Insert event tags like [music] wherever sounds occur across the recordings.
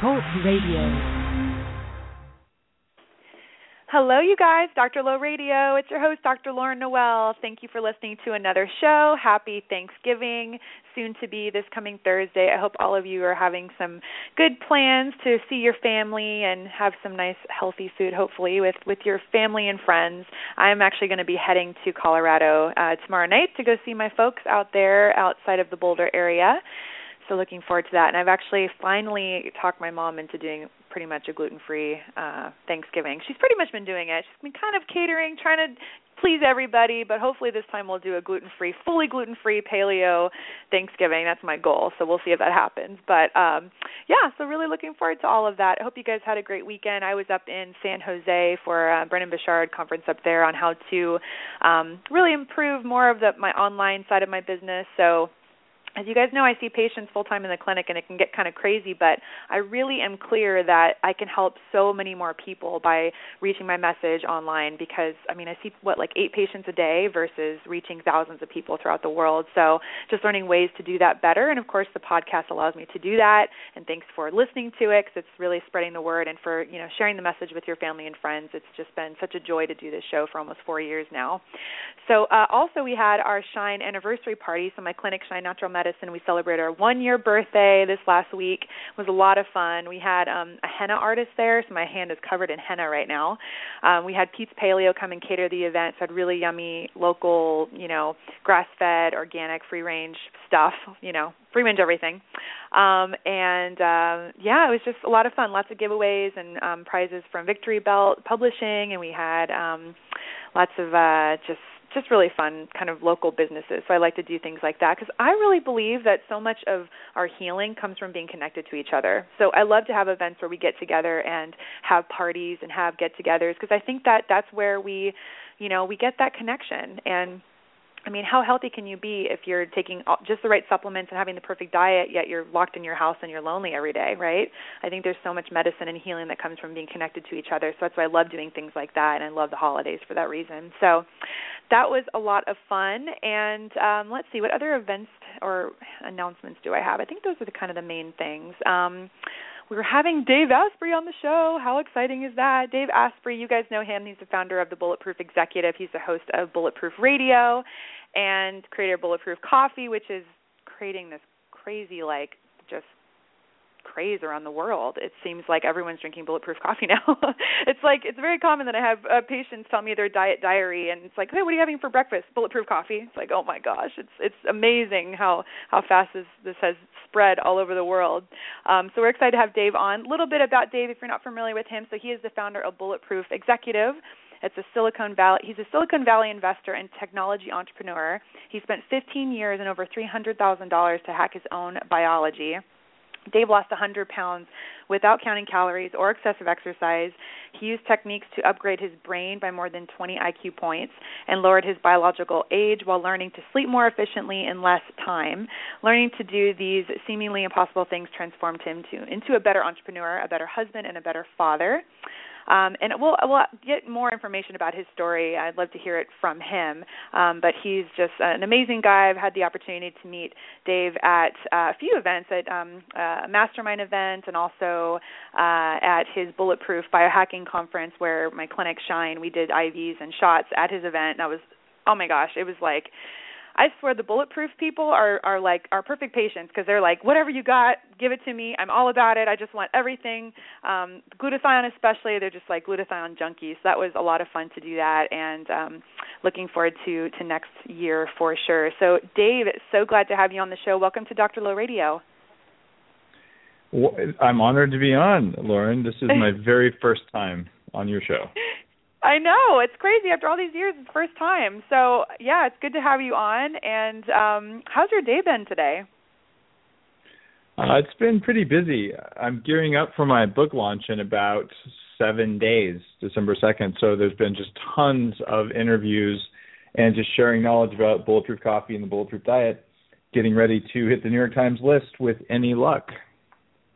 Talk Radio. Hello, you guys. Dr. Lo Radio. It's your host, Dr. Lauren Noel. Thank you for listening to another show. Happy Thanksgiving, soon to be this coming Thursday. I hope all of you are having some good plans to see your family and have some nice, healthy food, hopefully, with, with your family and friends. I'm actually going to be heading to Colorado uh, tomorrow night to go see my folks out there outside of the Boulder area so looking forward to that. And I've actually finally talked my mom into doing pretty much a gluten-free uh Thanksgiving. She's pretty much been doing it. She's been kind of catering, trying to please everybody, but hopefully this time we'll do a gluten-free, fully gluten-free paleo Thanksgiving. That's my goal. So we'll see if that happens. But um yeah, so really looking forward to all of that. I hope you guys had a great weekend. I was up in San Jose for uh, Brendon Burchard conference up there on how to um really improve more of the my online side of my business. So as you guys know, I see patients full time in the clinic and it can get kind of crazy, but I really am clear that I can help so many more people by reaching my message online because I mean, I see what like 8 patients a day versus reaching thousands of people throughout the world. So, just learning ways to do that better and of course the podcast allows me to do that and thanks for listening to it cuz it's really spreading the word and for, you know, sharing the message with your family and friends. It's just been such a joy to do this show for almost 4 years now. So, uh, also we had our Shine anniversary party, so my clinic Shine Natural Medicine Medicine. We celebrated our one year birthday this last week. It was a lot of fun. We had um, a henna artist there, so my hand is covered in henna right now. Um, we had Pete's Paleo come and cater the event, so had really yummy local, you know, grass fed, organic, free range stuff, you know, free range everything. Um, and uh, yeah, it was just a lot of fun. Lots of giveaways and um, prizes from Victory Belt Publishing, and we had um, lots of uh, just just really fun kind of local businesses. So I like to do things like that because I really believe that so much of our healing comes from being connected to each other. So I love to have events where we get together and have parties and have get-togethers because I think that that's where we, you know, we get that connection and I mean, how healthy can you be if you're taking just the right supplements and having the perfect diet, yet you're locked in your house and you're lonely every day, right? I think there's so much medicine and healing that comes from being connected to each other. So that's why I love doing things like that, and I love the holidays for that reason. So that was a lot of fun. And um, let's see, what other events or announcements do I have? I think those are the kind of the main things. Um, we were having Dave Asprey on the show. How exciting is that? Dave Asprey, you guys know him. He's the founder of the Bulletproof Executive. He's the host of Bulletproof Radio and creator of Bulletproof Coffee, which is creating this crazy like just craze around the world. It seems like everyone's drinking bulletproof coffee [laughs] now. it's like it's very common that I have uh, patients tell me their diet diary, and it's like, hey, what are you having for breakfast? Bulletproof coffee. It's like, oh my gosh, it's it's amazing how how fast this this has spread all over the world. Um, so we're excited to have Dave on. A little bit about Dave, if you're not familiar with him. So he is the founder of Bulletproof Executive. It's a Silicon Valley. He's a Silicon Valley investor and technology entrepreneur. He spent 15 years and over $300,000 to hack his own biology. Dave lost 100 pounds without counting calories or excessive exercise. He used techniques to upgrade his brain by more than 20 IQ points and lowered his biological age while learning to sleep more efficiently in less time. Learning to do these seemingly impossible things transformed him to, into a better entrepreneur, a better husband, and a better father. Um, and we'll we'll get more information about his story. I'd love to hear it from him. Um, but he's just an amazing guy. I've had the opportunity to meet Dave at uh, a few events, at um, a mastermind event, and also uh, at his Bulletproof Biohacking conference, where my clinic Shine. We did IVs and shots at his event. And that was oh my gosh, it was like I swear the bulletproof people are are like are perfect patients because they're like whatever you got, give it to me. I'm all about it. I just want everything. Um, glutathione especially, they're just like glutathione junkies. So that was a lot of fun to do that, and um, looking forward to to next year for sure. So Dave, so glad to have you on the show. Welcome to Dr. Lo Radio. Well, I'm honored to be on, Lauren. This is my [laughs] very first time on your show. I know it's crazy. After all these years, it's the first time. So yeah, it's good to have you on. And um, how's your day been today? Uh, it's been pretty busy. I'm gearing up for my book launch in about seven days, December 2nd. So there's been just tons of interviews and just sharing knowledge about bulletproof coffee and the bulletproof diet, getting ready to hit the New York Times list with any luck.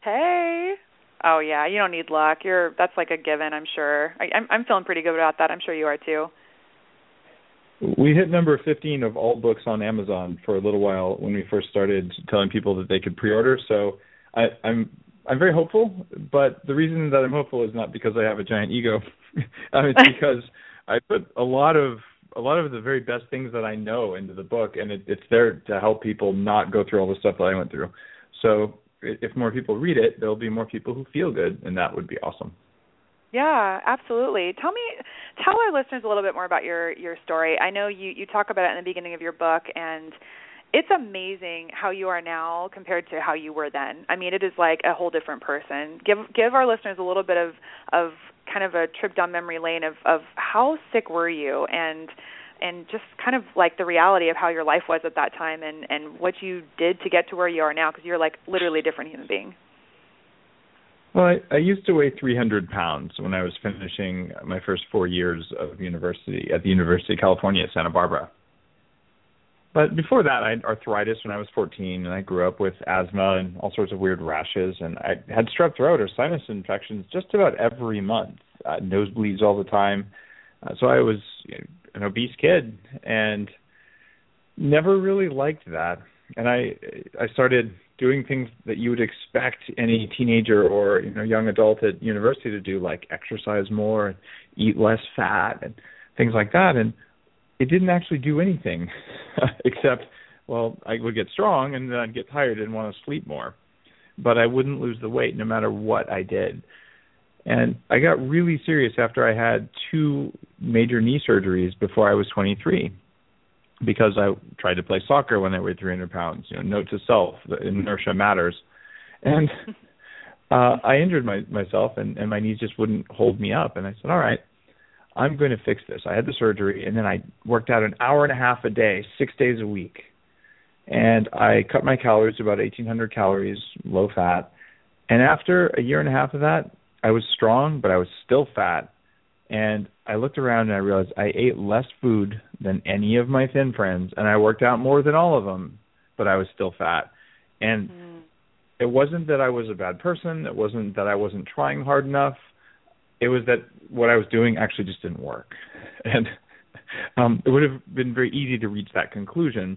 Hey. Oh yeah, you don't need luck. You're that's like a given, I'm sure. I, I'm I'm feeling pretty good about that. I'm sure you are too. We hit number 15 of all books on Amazon for a little while when we first started telling people that they could pre-order. So I, I'm I'm very hopeful, but the reason that I'm hopeful is not because I have a giant ego. [laughs] um, it's [laughs] because I put a lot of a lot of the very best things that I know into the book, and it, it's there to help people not go through all the stuff that I went through. So if more people read it, there'll be more people who feel good, and that would be awesome. Yeah, absolutely. Tell me, tell our listeners a little bit more about your your story. I know you you talk about it in the beginning of your book, and it's amazing how you are now compared to how you were then. I mean, it is like a whole different person. Give give our listeners a little bit of of kind of a trip down memory lane of of how sick were you and and just kind of like the reality of how your life was at that time and and what you did to get to where you are now because you're like literally a different human being. Well, I, I used to weigh 300 pounds when I was finishing my first four years of university at the University of California, Santa Barbara. But before that, I had arthritis when I was 14, and I grew up with asthma and all sorts of weird rashes, and I had strep throat or sinus infections just about every month, uh, nosebleeds all the time. Uh, so I was you know, an obese kid, and never really liked that. And I I started doing things that you would expect any teenager or you know young adult at university to do, like exercise more, eat less fat, and things like that. And it didn't actually do anything, [laughs] except well, I would get strong and then I'd get tired and want to sleep more, but I wouldn't lose the weight no matter what I did. And I got really serious after I had two major knee surgeries before I was 23 because I tried to play soccer when I weighed 300 pounds. You know, note to self: the inertia matters. And [laughs] uh, I injured my, myself, and, and my knees just wouldn't hold me up. And I said, "All right, I'm going to fix this." I had the surgery, and then I worked out an hour and a half a day, six days a week, and I cut my calories to about 1,800 calories, low fat. And after a year and a half of that, I was strong, but I was still fat and I looked around and I realized I ate less food than any of my thin friends, and I worked out more than all of them, but I was still fat. And mm. it wasn't that I was a bad person. It wasn't that I wasn't trying hard enough. It was that what I was doing actually just didn't work. [laughs] And um, it would have been very easy to reach that conclusion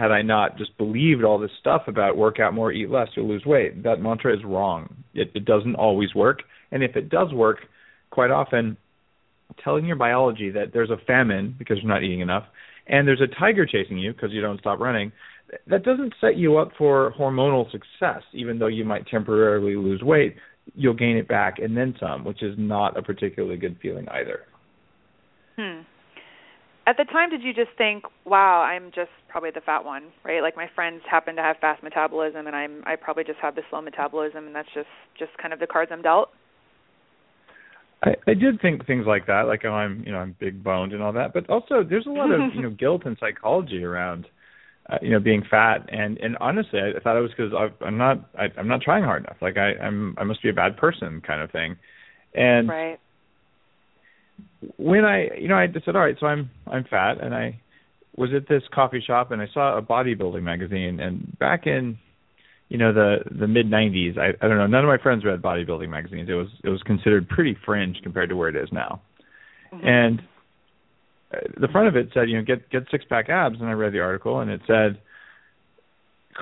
had I not just believed all this stuff about work out more, eat less, you'll lose weight. That mantra is wrong. It, it doesn't always work. And if it does work, quite often telling your biology that there's a famine because you're not eating enough, and there's a tiger chasing you because you don't stop running, that doesn't set you up for hormonal success. Even though you might temporarily lose weight, you'll gain it back and then some, which is not a particularly good feeling either. Hmm. At the time, did you just think, "Wow, I'm just probably the fat one," right? Like my friends happen to have fast metabolism, and I'm I probably just have the slow metabolism, and that's just just kind of the cards I'm dealt. I, I did think things like that, like oh, I'm you know I'm big boned and all that, but also there's a lot of [laughs] you know guilt and psychology around uh, you know being fat, and and honestly I, I thought it was because I'm not I, I'm not trying hard enough, like I I'm I must be a bad person kind of thing, and right. when I you know I just said all right, so I'm I'm fat, and I was at this coffee shop and I saw a bodybuilding magazine, and back in you know the the mid 90s I I don't know none of my friends read bodybuilding magazines. It was it was considered pretty fringe compared to where it is now. Mm-hmm. and uh, the front of it said you know get get six pack abs and I read the article and it said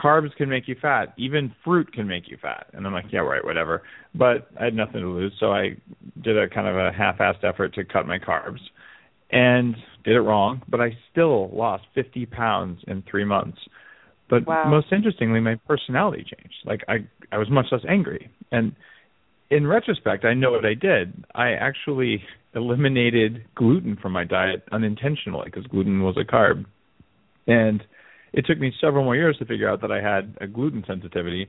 carbs can make you fat. Even fruit can make you fat. And I'm like yeah right whatever. But I had nothing to lose so I did a kind of a half-assed effort to cut my carbs and did it wrong but I still lost 50 pounds in 3 months but wow. most interestingly, my personality changed. Like I, I was much less angry. And in retrospect, I know what I did. I actually eliminated gluten from my diet unintentionally because gluten was a carb. And it took me several more years to figure out that I had a gluten sensitivity,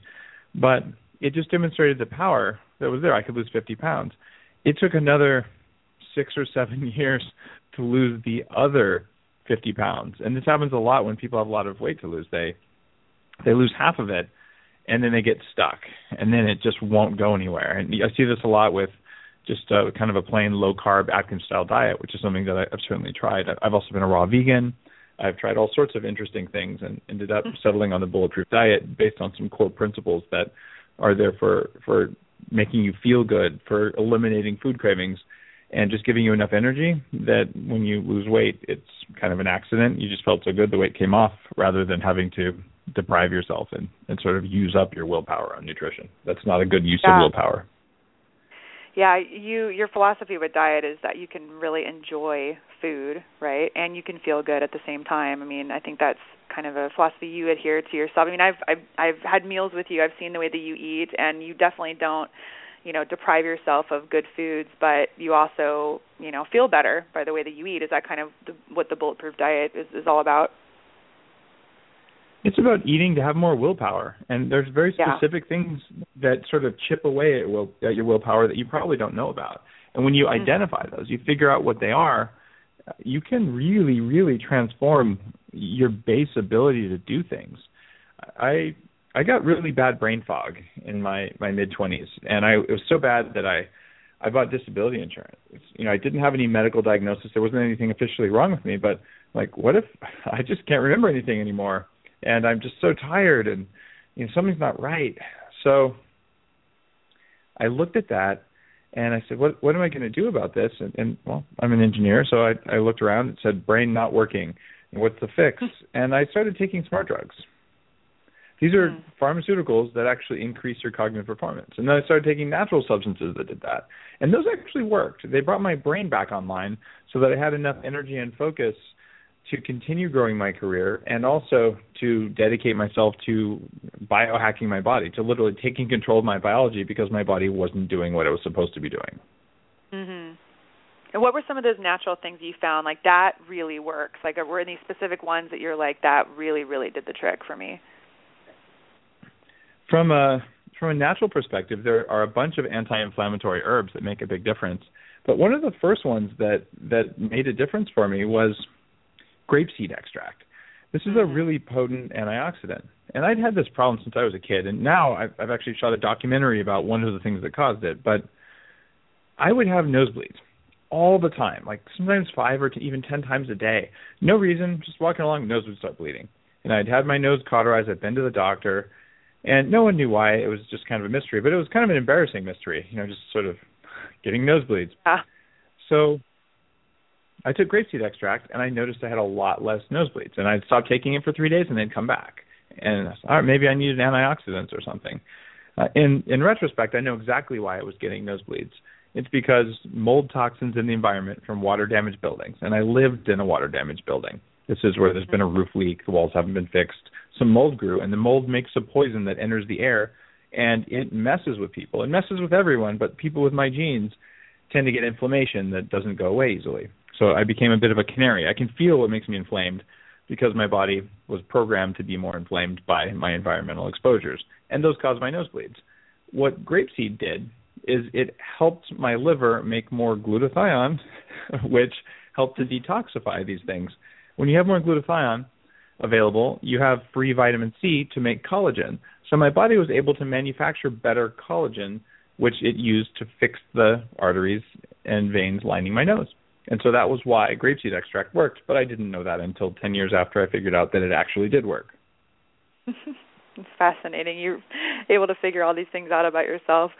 but it just demonstrated the power that was there. I could lose 50 pounds. It took another six or seven [laughs] years to lose the other 50 pounds. And this happens a lot when people have a lot of weight to lose. They they lose half of it and then they get stuck, and then it just won't go anywhere. And I see this a lot with just uh, kind of a plain low carb Atkins style diet, which is something that I've certainly tried. I've also been a raw vegan. I've tried all sorts of interesting things and ended up settling on the bulletproof diet based on some core principles that are there for for making you feel good, for eliminating food cravings, and just giving you enough energy that when you lose weight, it's kind of an accident. You just felt so good the weight came off, rather than having to deprive yourself and, and sort of use up your willpower on nutrition. That's not a good use yeah. of willpower. Yeah, you your philosophy with diet is that you can really enjoy food, right? And you can feel good at the same time. I mean, I think that's kind of a philosophy you adhere to yourself. I mean, I've I've I've had meals with you. I've seen the way that you eat and you definitely don't, you know, deprive yourself of good foods, but you also, you know, feel better by the way that you eat. Is that kind of the, what the bulletproof diet is is all about? It's about eating to have more willpower, and there's very specific yeah. things that sort of chip away at, will, at your willpower that you probably don't know about. And when you mm-hmm. identify those, you figure out what they are. You can really, really transform your base ability to do things. I I got really bad brain fog in my my mid 20s, and I it was so bad that I I bought disability insurance. It's, you know, I didn't have any medical diagnosis. There wasn't anything officially wrong with me, but like, what if [laughs] I just can't remember anything anymore? and I'm just so tired and you know something's not right. So I looked at that and I said, "What what am I going to do about this?" And, and well, I'm an engineer, so I I looked around and said, "Brain not working. What's the fix?" [laughs] and I started taking smart drugs. These are mm. pharmaceuticals that actually increase your cognitive performance. And then I started taking natural substances that did that. And those actually worked. They brought my brain back online so that I had enough energy and focus to continue growing my career and also to dedicate myself to biohacking my body, to literally taking control of my biology because my body wasn't doing what it was supposed to be doing. Mhm. And what were some of those natural things you found like that really works? Like were any specific ones that you're like that really really did the trick for me? From a from a natural perspective, there are a bunch of anti-inflammatory herbs that make a big difference. But one of the first ones that that made a difference for me was grapeseed extract. This is a mm-hmm. really potent antioxidant. And I'd had this problem since I was a kid, and now I've, I've actually shot a documentary about one of the things that caused it. But I would have nosebleeds all the time, like sometimes five or even ten times a day. No reason, just walking along, nose would start bleeding. And I'd had my nose cauterized. I'd been to the doctor, and no one knew why. It was just kind of a mystery, but it was kind of an embarrassing mystery, you know, just sort of getting nosebleeds. Ah. So I took grapeseed extract and I noticed I had a lot less nosebleeds. And I'd stop taking it for three days and they'd come back. And I said, all right, maybe I needed antioxidants or something. Uh, in in retrospect, I know exactly why I was getting nosebleeds. It's because mold toxins in the environment from water damaged buildings, and I lived in a water damaged building. This is where there's been a roof leak, the walls haven't been fixed. Some mold grew, and the mold makes a poison that enters the air, and it messes with people. It messes with everyone, but people with my genes tend to get inflammation that doesn't go away easily. So I became a bit of a canary. I can feel what makes me inflamed because my body was programmed to be more inflamed by my environmental exposures, and those caused my nosebleeds. What grapeseed did is it helped my liver make more glutathione, [laughs] which helped to detoxify these things. When you have more glutathione available, you have free vitamin C to make collagen. So my body was able to manufacture better collagen, which it used to fix the arteries and veins lining my nose. And so that was why grapeseed extract worked, but I didn't know that until 10 years after I figured out that it actually did work. [laughs] it's fascinating. You're able to figure all these things out about yourself.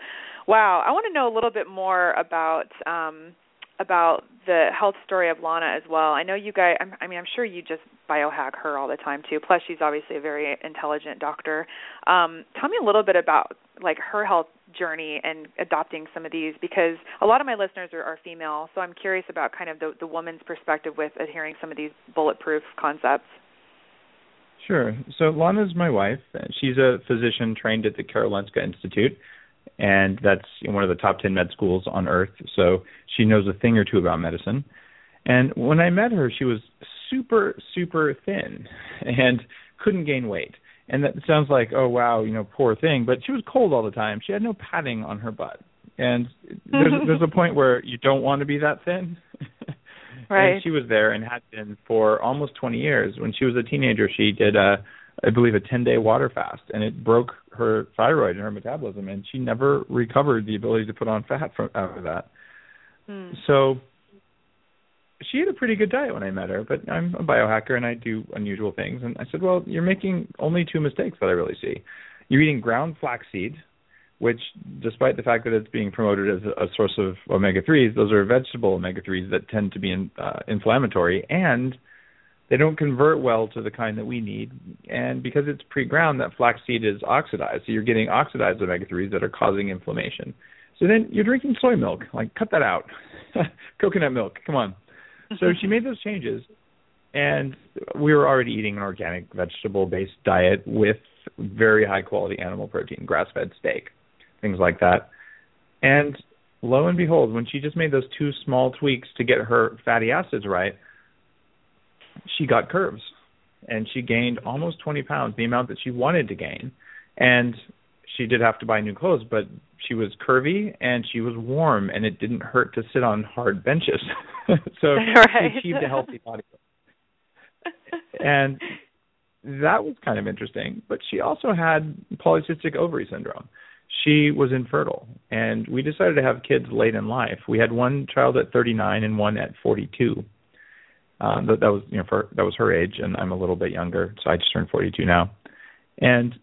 Wow, I want to know a little bit more about um about the health story of Lana as well. I know you guys I mean I'm sure you just biohack her all the time too. Plus she's obviously a very intelligent doctor. Um tell me a little bit about like her health journey and adopting some of these because a lot of my listeners are, are female, so I'm curious about kind of the, the woman's perspective with adhering some of these bulletproof concepts. Sure. So Lana's my wife. She's a physician trained at the Karolinska Institute, and that's one of the top 10 med schools on earth. So she knows a thing or two about medicine. And when I met her, she was super, super thin [laughs] and couldn't gain weight. And that sounds like, oh wow, you know, poor thing. But she was cold all the time. She had no padding on her butt, and there's [laughs] there's a point where you don't want to be that thin. [laughs] right. And she was there and had been for almost 20 years. When she was a teenager, she did a I believe, a 10 day water fast, and it broke her thyroid and her metabolism, and she never recovered the ability to put on fat from after that. Hmm. So she had a pretty good diet when I met her, but I'm a biohacker and I do unusual things. And I said, well, you're making only two mistakes that I really see. You're eating ground flaxseed, which, despite the fact that it's being promoted as a source of omega 3s, those are vegetable omega 3s that tend to be in, uh, inflammatory and they don't convert well to the kind that we need. And because it's pre ground, that flaxseed is oxidized. So you're getting oxidized omega 3s that are causing inflammation. So then you're drinking soy milk. Like, cut that out. [laughs] Coconut milk, come on. So she made those changes, and we were already eating an organic vegetable based diet with very high quality animal protein, grass fed steak, things like that. And lo and behold, when she just made those two small tweaks to get her fatty acids right, she got curves and she gained almost 20 pounds, the amount that she wanted to gain. And she did have to buy new clothes, but she was curvy and she was warm and it didn't hurt to sit on hard benches. [laughs] so right. she achieved a healthy body. and that was kind of interesting. But she also had polycystic ovary syndrome. She was infertile, and we decided to have kids late in life. We had one child at 39 and one at 42. Um, that, that was you know for that was her age, and I'm a little bit younger, so I just turned 42 now. And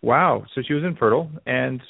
wow, so she was infertile, and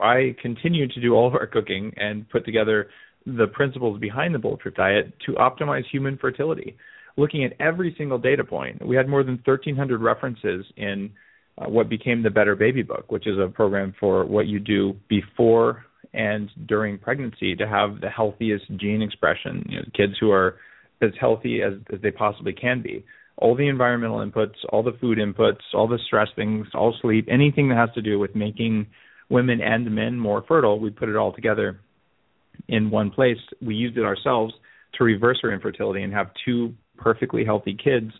I continued to do all of our cooking and put together the principles behind the bulletproof diet to optimize human fertility. Looking at every single data point, we had more than 1,300 references in uh, what became the Better Baby Book, which is a program for what you do before and during pregnancy to have the healthiest gene expression. You know, kids who are as healthy as, as they possibly can be. All the environmental inputs, all the food inputs, all the stress things, all sleep, anything that has to do with making women and men more fertile, we put it all together in one place. We used it ourselves to reverse her infertility and have two perfectly healthy kids,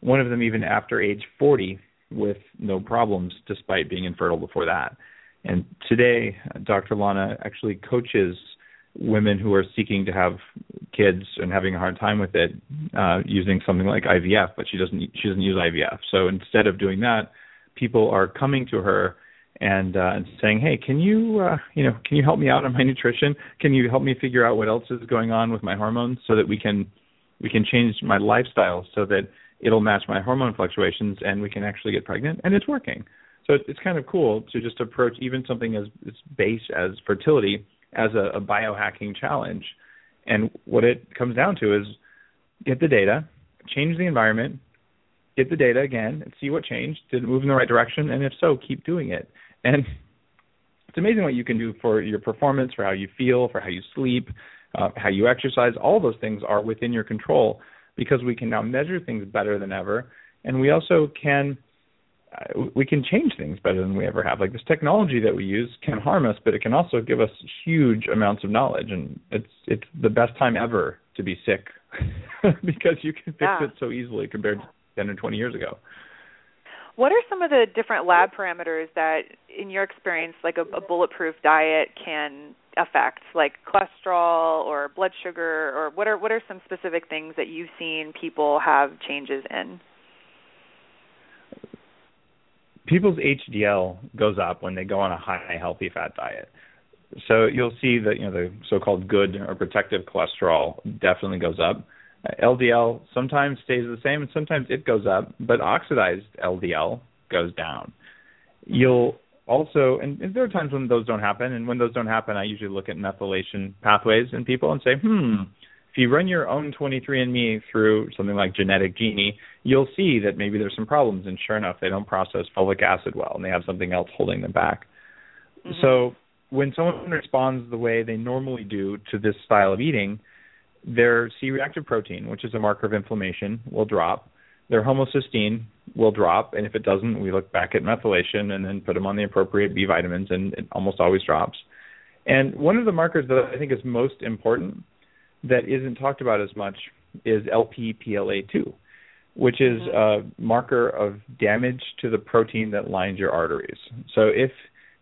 one of them even after age 40 with no problems despite being infertile before that. And today, Dr. Lana actually coaches women who are seeking to have kids and having a hard time with it uh, using something like IVF, but she doesn't she doesn't use IVF. So instead of doing that, people are coming to her and uh, and saying, "Hey, can you uh, you know can you help me out on my nutrition? Can you help me figure out what else is going on with my hormones so that we can we can change my lifestyle so that it'll match my hormone fluctuations and we can actually get pregnant?" And it's working. So it's kind of cool to just approach even something as, as base as fertility as a, a biohacking challenge. And what it comes down to is get the data, change the environment, get the data again, and see what changed. Did it move in the right direction? And if so, keep doing it. And it's amazing what you can do for your performance, for how you feel, for how you sleep, uh, how you exercise. All those things are within your control because we can now measure things better than ever. And we also can Uh, we can change things better than we ever have. Like this technology that we use can harm us, but it can also give us huge amounts of knowledge, and it's it's the best time ever to be sick [laughs] because you can fix yeah. it so easily compared to ten or twenty years ago. What are some of the different lab parameters that, in your experience, like a, a bulletproof diet can affect, like cholesterol or blood sugar, or what are what are some specific things that you've seen people have changes in? People's HDL goes up when they go on a high healthy fat diet. So you'll see that you know the so-called good or protective cholesterol definitely goes up. LDL sometimes stays the same and sometimes it goes up, but oxidized LDL goes down. You'll also, and, and there are times when those don't happen, and when those don't happen, I usually look at methylation pathways in people and say, hmm, if you run your own 23andMe through something like Genetic Genie, you'll see that maybe there's some problems. And sure enough, they don't process folic acid well, and they have something else holding them back. Mm-hmm. So when someone responds the way they normally do to this style of eating, their C-reactive protein, which is a marker of inflammation, will drop. Their homocysteine will drop, and if it doesn't, we look back at methylation and then put them on the appropriate B vitamins, and it almost always drops. And one of the markers that I think is most important that isn't talked about as much is LPPLA2, which is mm-hmm. a marker of damage to the protein that lines your arteries. So if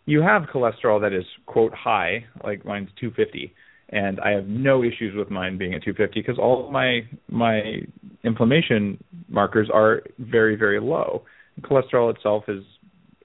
you have cholesterol that is quote high, like mine's 250, and I have no issues with mine being at 250 because all of my my inflammation markers are very very low. Cholesterol itself is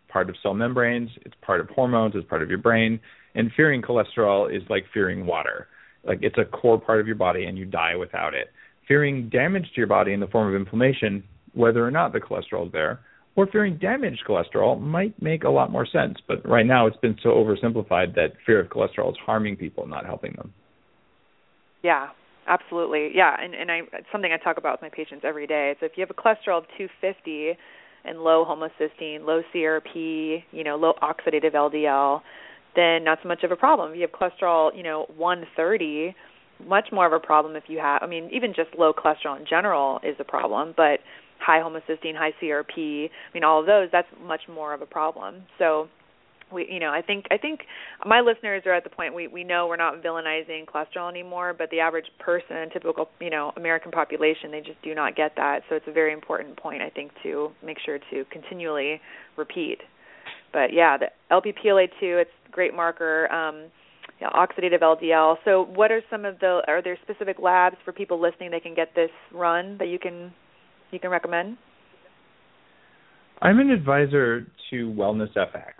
part of cell membranes, it's part of hormones, it's part of your brain, and fearing cholesterol is like fearing water. Like it's a core part of your body and you die without it. Fearing damage to your body in the form of inflammation, whether or not the cholesterol is there, or fearing damaged cholesterol might make a lot more sense. But right now it's been so oversimplified that fear of cholesterol is harming people, not helping them. Yeah, absolutely. Yeah, and and I it's something I talk about with my patients every day. So if you have a cholesterol of 250 and low homocysteine, low CRP, you know, low oxidative LDL, then not so much of a problem. If you have cholesterol, you know, 130, much more of a problem if you have I mean, even just low cholesterol in general is a problem, but high homocysteine, high CRP, I mean all of those, that's much more of a problem. So we you know i think i think my listeners are at the point we we know we're not villainizing cholesterol anymore but the average person typical you know american population they just do not get that so it's a very important point i think to make sure to continually repeat but yeah the lppla2 it's great marker um yeah, oxidative LDL. So, what are some of the? Are there specific labs for people listening they can get this run that you can you can recommend? I'm an advisor to Wellness FX.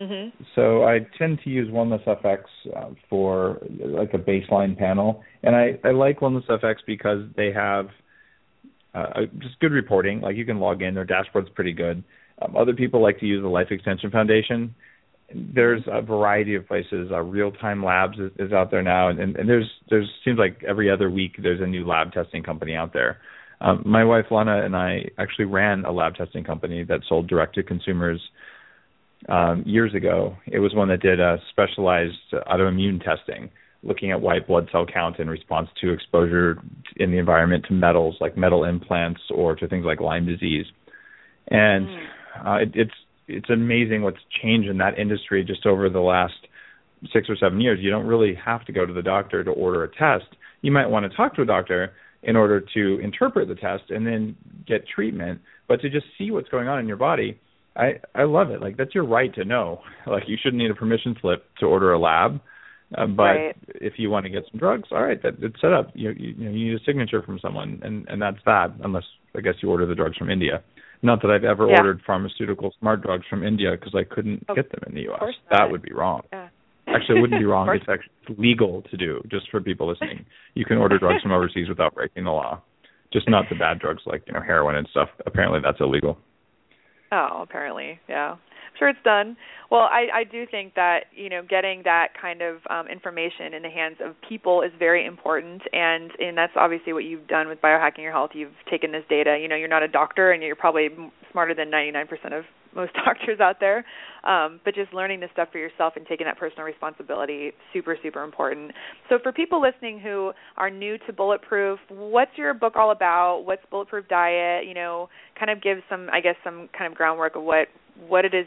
Mm-hmm. So I tend to use Wellness FX uh, for like a baseline panel, and I, I like Wellness FX because they have uh, just good reporting. Like you can log in, their dashboard's pretty good. Um, other people like to use the Life Extension Foundation. There's a variety of places. Uh, Real Time Labs is, is out there now, and, and, and there's there's seems like every other week there's a new lab testing company out there. Um, my wife Lana and I actually ran a lab testing company that sold direct to consumers um, years ago. It was one that did a specialized autoimmune testing, looking at white blood cell count in response to exposure in the environment to metals like metal implants or to things like Lyme disease. And mm. uh, it, it's it's amazing what's changed in that industry just over the last six or seven years. You don't really have to go to the doctor to order a test. You might want to talk to a doctor in order to interpret the test and then get treatment, but to just see what's going on in your body I I love it. Like that's your right to know. [laughs] Like you shouldn't need a permission slip to order a lab. Uh, but right. if you want to get some drugs, all right, that it's set up. You, you you you need a signature from someone, and and that's that. Unless I guess you order the drugs from India. Not that I've ever yeah. ordered pharmaceutical smart drugs from India because I couldn't oh, get them in the U.S. That would be wrong. Yeah. Actually, it wouldn't be [laughs] wrong. it's actually legal to do. Just for people listening, you can order drugs from overseas without breaking the law. Just not the bad drugs like you know heroin and stuff. Apparently, that's illegal. Oh, apparently, yeah. Sure it's done. Well, I I do think that you know getting that kind of um, information in the hands of people is very important, and and that's obviously what you've done with biohacking your health. You've taken this data. You know, you're not a doctor, and you're probably smarter than 99% of most [laughs] doctors out there. Um, but just learning this stuff for yourself and taking that personal responsibility super super important. So for people listening who are new to Bulletproof, what's your book all about? What's Bulletproof Diet? You know, kind of give some I guess some kind of groundwork of what what it is.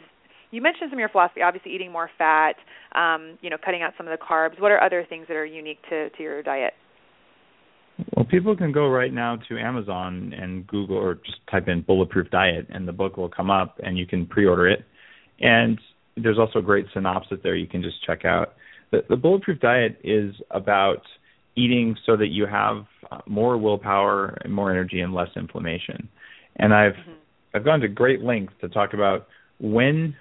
You mentioned some of your philosophy, obviously eating more fat, um, you know, cutting out some of the carbs. What are other things that are unique to to your diet? Well, people can go right now to Amazon and Google or just type in bulletproof diet and the book will come up and you can pre-order it. And there's also a great synopsis there you can just check out. The, the bulletproof diet is about eating so that you have uh, more willpower and more energy and less inflammation. And I've mm-hmm. I've gone to great lengths to talk about when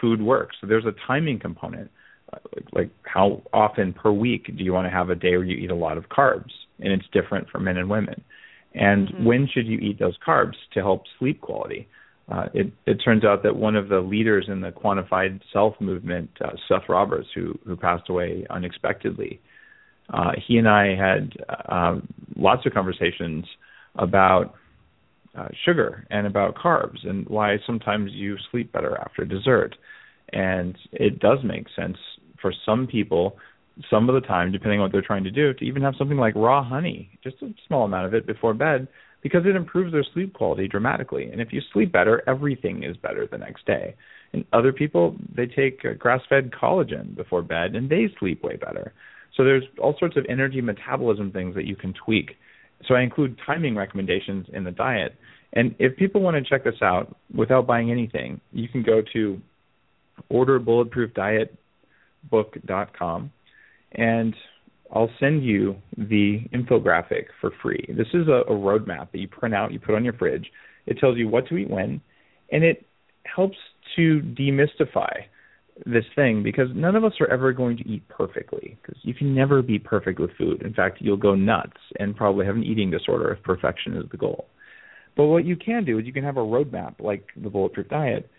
food works. So there's a timing component. Like, like how often per week do you want to have a day where you eat a lot of carbs? and it's different for men and women. And mm-hmm. when should you eat those carbs to help sleep quality? Uh, it, it turns out that one of the leaders in the quantified self movement, uh, Seth Roberts, who who passed away unexpectedly, uh, he and I had uh, lots of conversations about uh, sugar and about carbs and why sometimes you sleep better after dessert. And it does make sense for some people some of the time, depending on what they're trying to do, to even have something like raw honey, just a small amount of it before bed, because it improves their sleep quality dramatically. And if you sleep better, everything is better the next day. And other people, they take grass-fed collagen before bed, and they sleep way better. So there's all sorts of energy metabolism things that you can tweak. So I include timing recommendations in the diet. And if people want to check this out without buying anything, you can go to orderbulletproofdietbook.com and I'll send you the infographic for free. This is a, a roadmap that you print out, you put on your fridge. It tells you what to eat when, and it helps to demystify this thing because none of us are ever going to eat perfectly because you can never be perfect with food. In fact, you'll go nuts and probably have an eating disorder if perfection is the goal. But what you can do is you can have a roadmap like the Bulletproof Diet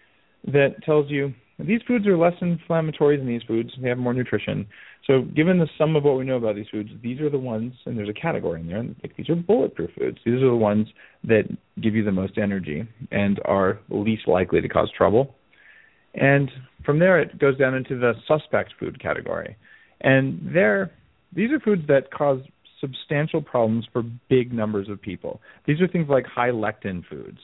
that tells you these foods are less inflammatory than these foods. They have more nutrition. So, given the sum of what we know about these foods, these are the ones, and there's a category in there. Like these are bulletproof foods. These are the ones that give you the most energy and are least likely to cause trouble. And from there, it goes down into the suspect food category. And there, these are foods that cause substantial problems for big numbers of people. These are things like high lectin foods.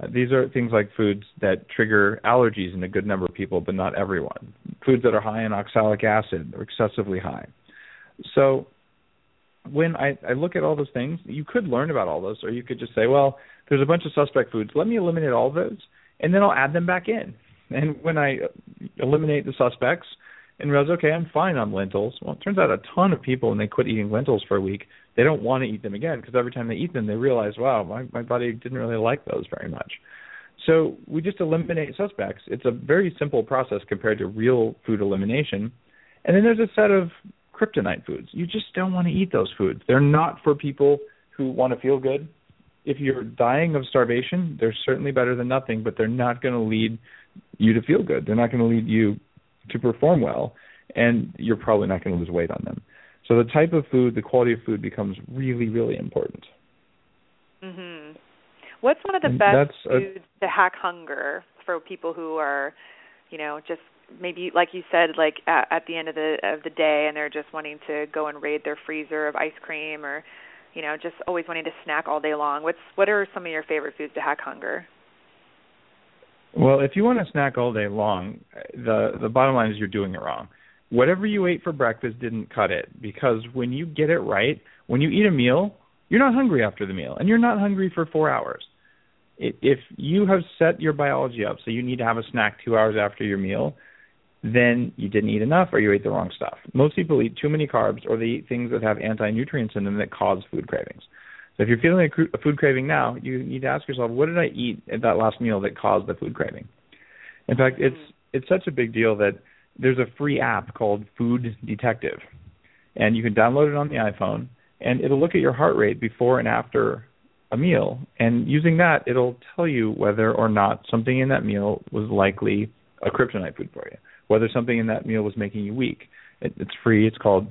Uh, these are things like foods that trigger allergies in a good number of people, but not everyone. Foods that are high in oxalic acid or excessively high. So when I, I look at all those things, you could learn about all those, or you could just say, well, there's a bunch of suspect foods. Let me eliminate all those, and then I'll add them back in. And when I uh, eliminate the suspects and realize, okay, I'm fine on lentils. Well, it turns out a ton of people, when they quit eating lentils for a week, they don't want to eat them again because every time they eat them, they realize, wow, my, my body didn't really like those very much. So we just eliminate suspects. It's a very simple process compared to real food elimination. And then there's a set of kryptonite foods. You just don't want to eat those foods. They're not for people who want to feel good. If you're dying of starvation, they're certainly better than nothing, but they're not going to lead you to feel good. They're not going to lead you to perform well, and you're probably not going to lose weight on them. So the type of food, the quality of food becomes really, really important. Mhm. What's one of the And best that's a- foods to hack hunger for people who are, you know, just maybe like you said, like at, at the end of the of the day, and they're just wanting to go and raid their freezer of ice cream, or, you know, just always wanting to snack all day long. What's what are some of your favorite foods to hack hunger? Well, if you want to snack all day long, the the bottom line is you're doing it wrong. Whatever you ate for breakfast didn't cut it because when you get it right, when you eat a meal, you're not hungry after the meal, and you're not hungry for four hours. If you have set your biology up so you need to have a snack two hours after your meal, then you didn't eat enough or you ate the wrong stuff. Most people eat too many carbs or they eat things that have anti-nutrients in them that cause food cravings. So if you're feeling a food craving now, you need to ask yourself, what did I eat at that last meal that caused the food craving? In fact, mm-hmm. it's it's such a big deal that there's a free app called Food Detective, and you can download it on the iPhone, and it'll look at your heart rate before and after a meal, and using that, it'll tell you whether or not something in that meal was likely a kryptonite food for you, whether something in that meal was making you weak. It, it's free. It's called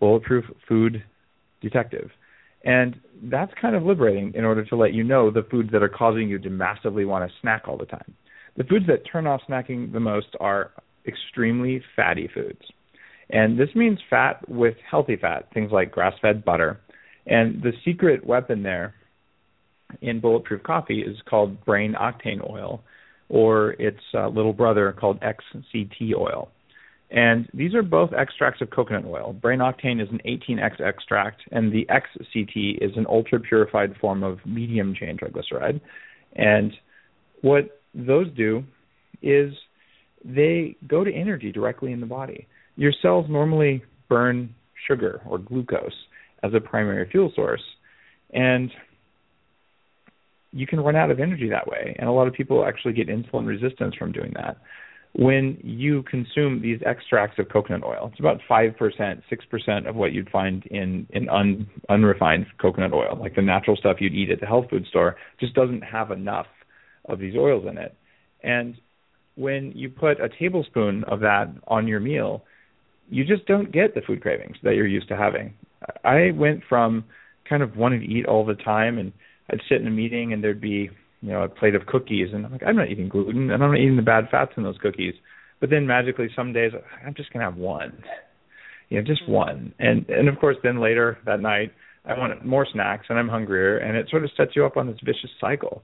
Bulletproof Food Detective. And that's kind of liberating in order to let you know the foods that are causing you to massively want to snack all the time. The foods that turn off snacking the most are extremely fatty foods. And this means fat with healthy fat, things like grass fed butter. And the secret weapon there in bulletproof coffee is called brain octane oil, or its uh, little brother called XCT oil. And these are both extracts of coconut oil. Brain octane is an 18X extract, and the XCT is an ultra purified form of medium chain triglyceride. And what those do is they go to energy directly in the body. Your cells normally burn sugar or glucose as a primary fuel source, and you can run out of energy that way. And a lot of people actually get insulin resistance from doing that when you consume these extracts of coconut oil. It's about 5%, 6% of what you'd find in, in un, unrefined coconut oil. Like the natural stuff you'd eat at the health food store just doesn't have enough of these oils in it. And when you put a tablespoon of that on your meal, you just don't get the food cravings that you're used to having. I went from kind of wanting to eat all the time and I'd sit in a meeting and there'd be you know, a plate of cookies, and I'm like, I'm not eating gluten, and I'm not eating the bad fats in those cookies. But then magically, some days, I'm just gonna have one, you know, just one, and and of course, then later that night, I want more snacks, and I'm hungrier, and it sort of sets you up on this vicious cycle.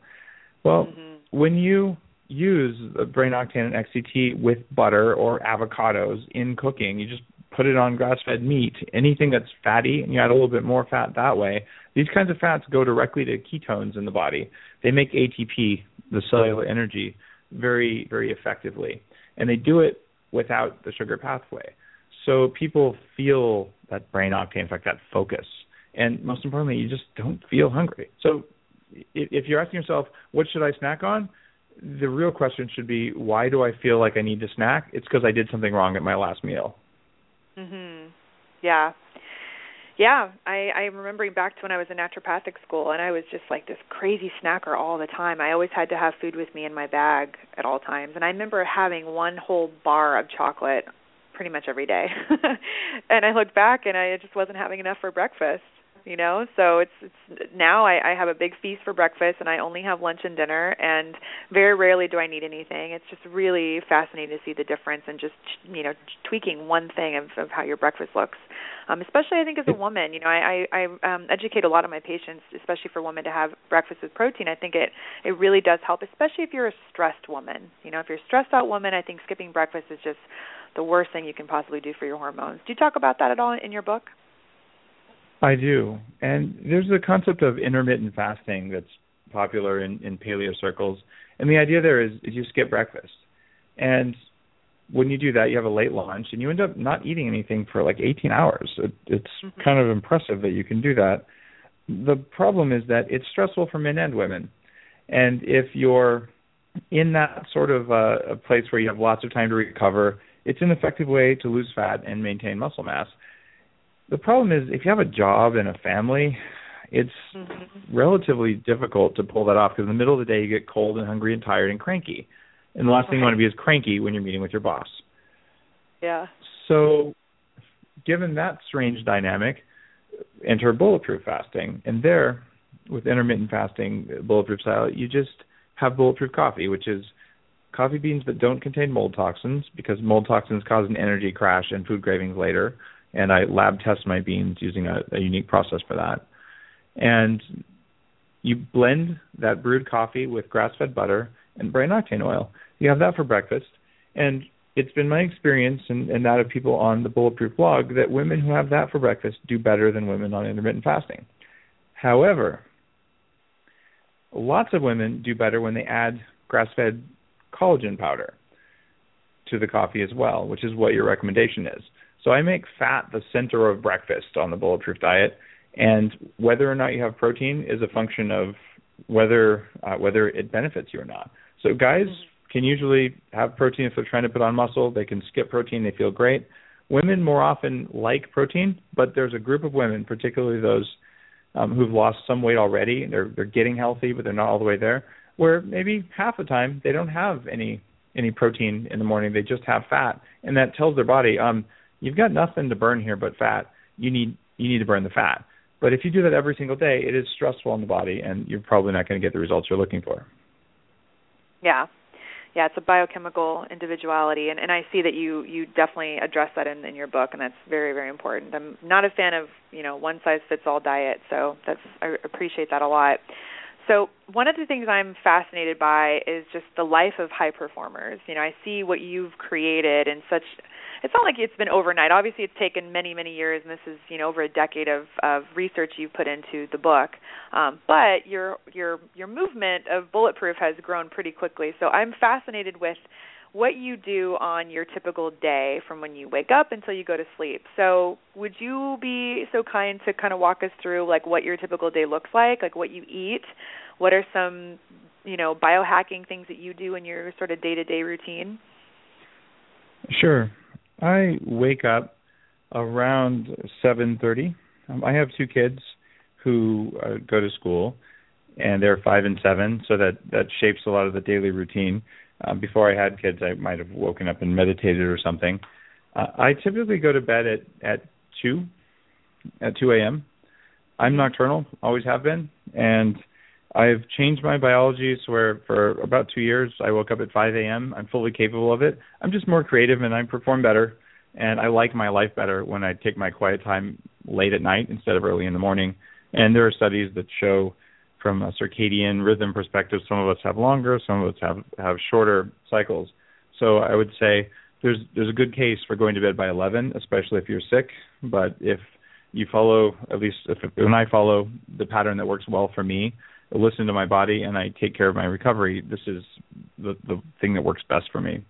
Well, Mm-hmm. when you use the brain octane and XCT with butter or avocados in cooking, you just put it on grass-fed meat, anything that's fatty, and you add a little bit more fat that way. These kinds of fats go directly to ketones in the body. They make ATP, the cellular energy, very, very effectively, and they do it without the sugar pathway. So people feel that brain octane effect, that focus. And most importantly, you just don't feel hungry. So if you're asking yourself, what should I snack on? The real question should be, why do I feel like I need to snack? It's because I did something wrong at my last meal. Yeah. Yeah, I I'm remembering back to when I was in naturopathic school and I was just like this crazy snacker all the time. I always had to have food with me in my bag at all times. And I remember having one whole bar of chocolate pretty much every day. [laughs] and I looked back and I just wasn't having enough for breakfast you know? So it's it's now I, I have a big feast for breakfast and I only have lunch and dinner and very rarely do I need anything. It's just really fascinating to see the difference and just you know tweaking one thing of, of how your breakfast looks. Um especially I think as a woman you know I I, I um educate a lot of my patients especially for women to have breakfast with protein. I think it it really does help especially if you're a stressed woman. You know if you're a stressed out woman I think skipping breakfast is just the worst thing you can possibly do for your hormones. Do you talk about that at all in your book I do. And there's a concept of intermittent fasting that's popular in, in paleo circles. And the idea there is, is you skip breakfast. And when you do that, you have a late lunch and you end up not eating anything for like 18 hours. It, it's mm-hmm. kind of impressive that you can do that. The problem is that it's stressful for men and women. And if you're in that sort of uh, a place where you have lots of time to recover, it's an effective way to lose fat and maintain muscle mass. The problem is if you have a job and a family, it's mm-hmm. relatively difficult to pull that off because in the middle of the day you get cold and hungry and tired and cranky. And the last thing you want to be is cranky when you're meeting with your boss. Yeah. So, given that strange dynamic, enter bulletproof fasting. And there, with intermittent fasting, bulletproof style, you just have bulletproof coffee, which is coffee beans that don't contain mold toxins because mold toxins cause an energy crash and food cravings later and I lab test my beans using a, a unique process for that. And you blend that brewed coffee with grass-fed butter and brain octane oil. You have that for breakfast, and it's been my experience and, and that of people on the Bulletproof blog that women who have that for breakfast do better than women on intermittent fasting. However, lots of women do better when they add grass-fed collagen powder to the coffee as well, which is what your recommendation is. So I make fat the center of breakfast on the bulletproof diet, and whether or not you have protein is a function of whether uh, whether it benefits you or not. So guys can usually have protein if they're trying to put on muscle. They can skip protein; they feel great. Women more often like protein, but there's a group of women, particularly those um, who've lost some weight already. They're they're getting healthy, but they're not all the way there. Where maybe half the time they don't have any any protein in the morning; they just have fat, and that tells their body, um, you've got nothing to burn here but fat. You need you need to burn the fat. But if you do that every single day, it is stressful on the body, and you're probably not going to get the results you're looking for. Yeah, yeah, it's a biochemical individuality, and, and I see that you you definitely address that in, in your book, and that's very very important. I'm not a fan of you know one size fits all diet, so that's I appreciate that a lot. So one of the things I'm fascinated by is just the life of high performers. You know, I see what you've created in such it's not like it's been overnight. Obviously, it's taken many, many years, and this is you know over a decade of of research you've put into the book. Um, but your your your movement of bulletproof has grown pretty quickly. So I'm fascinated with what you do on your typical day from when you wake up until you go to sleep. So, would you be so kind to kind of walk us through like what your typical day looks like, like what you eat? What are some, you know, biohacking things that you do in your sort of day-to-day routine? Sure. I wake up around 7:30. Um, I have two kids who uh, go to school, and they're five and seven, so that that shapes a lot of the daily routine. Uh, before I had kids, I might have woken up and meditated or something. Uh, I typically go to bed at at two at 2 a.m. I'm nocturnal, always have been, and I've changed my biology so where for about two years I woke up at 5 a.m. I'm fully capable of it. I'm just more creative and I perform better, and I like my life better when I take my quiet time late at night instead of early in the morning. And there are studies that show, from a circadian rhythm perspective, some of us have longer, some of us have have shorter cycles. So I would say there's there's a good case for going to bed by 11, especially if you're sick. But if you follow at least if when I follow the pattern that works well for me, listen to my body and I take care of my recovery, this is the the thing that works best for me.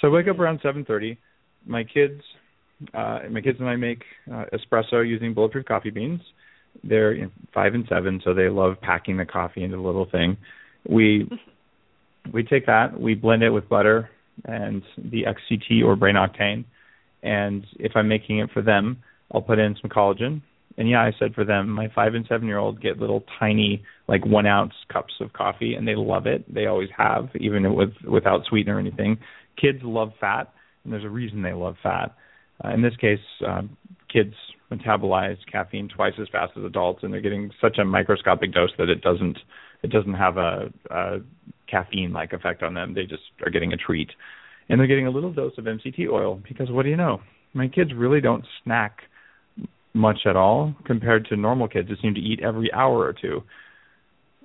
So I wake up around 7:30. My kids Uh, my kids and I make uh, espresso using bulletproof coffee beans. They're you know, five and seven, so they love packing the coffee into the little thing. We [laughs] we take that, we blend it with butter and the XCT or brain octane, and if I'm making it for them, I'll put in some collagen. And yeah, I said for them, my five and seven year old get little tiny, like one ounce cups of coffee, and they love it. They always have, even with without sweetener or anything. Kids love fat, and there's a reason they love fat. Uh, in this case, um, kids metabolize caffeine twice as fast as adults, and they're getting such a microscopic dose that it doesn't it doesn't have a, a caffeine like effect on them. They just are getting a treat, and they're getting a little dose of MCT oil because what do you know? My kids really don't snack much at all compared to normal kids who seem to eat every hour or two.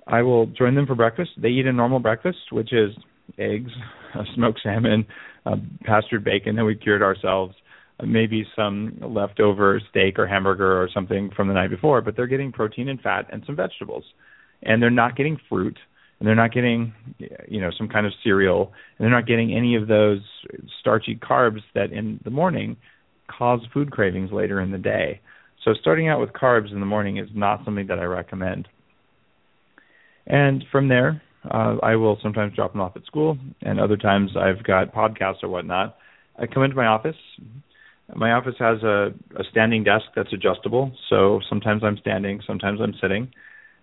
I will join them for breakfast. They eat a normal breakfast, which is eggs, [laughs] smoked salmon, uh, pastured bacon that we cured ourselves, maybe some leftover steak or hamburger or something from the night before, but they're getting protein and fat and some vegetables. And they're not getting fruit and they're not getting you know some kind of cereal and they're not getting any of those starchy carbs that in the morning cause food cravings later in the day. So starting out with carbs in the morning is not something that I recommend. And from there, uh, I will sometimes drop them off at school, and other times I've got podcasts or whatnot. I come into my office, my office has a, a standing desk that's adjustable, so sometimes I'm standing, sometimes I'm sitting.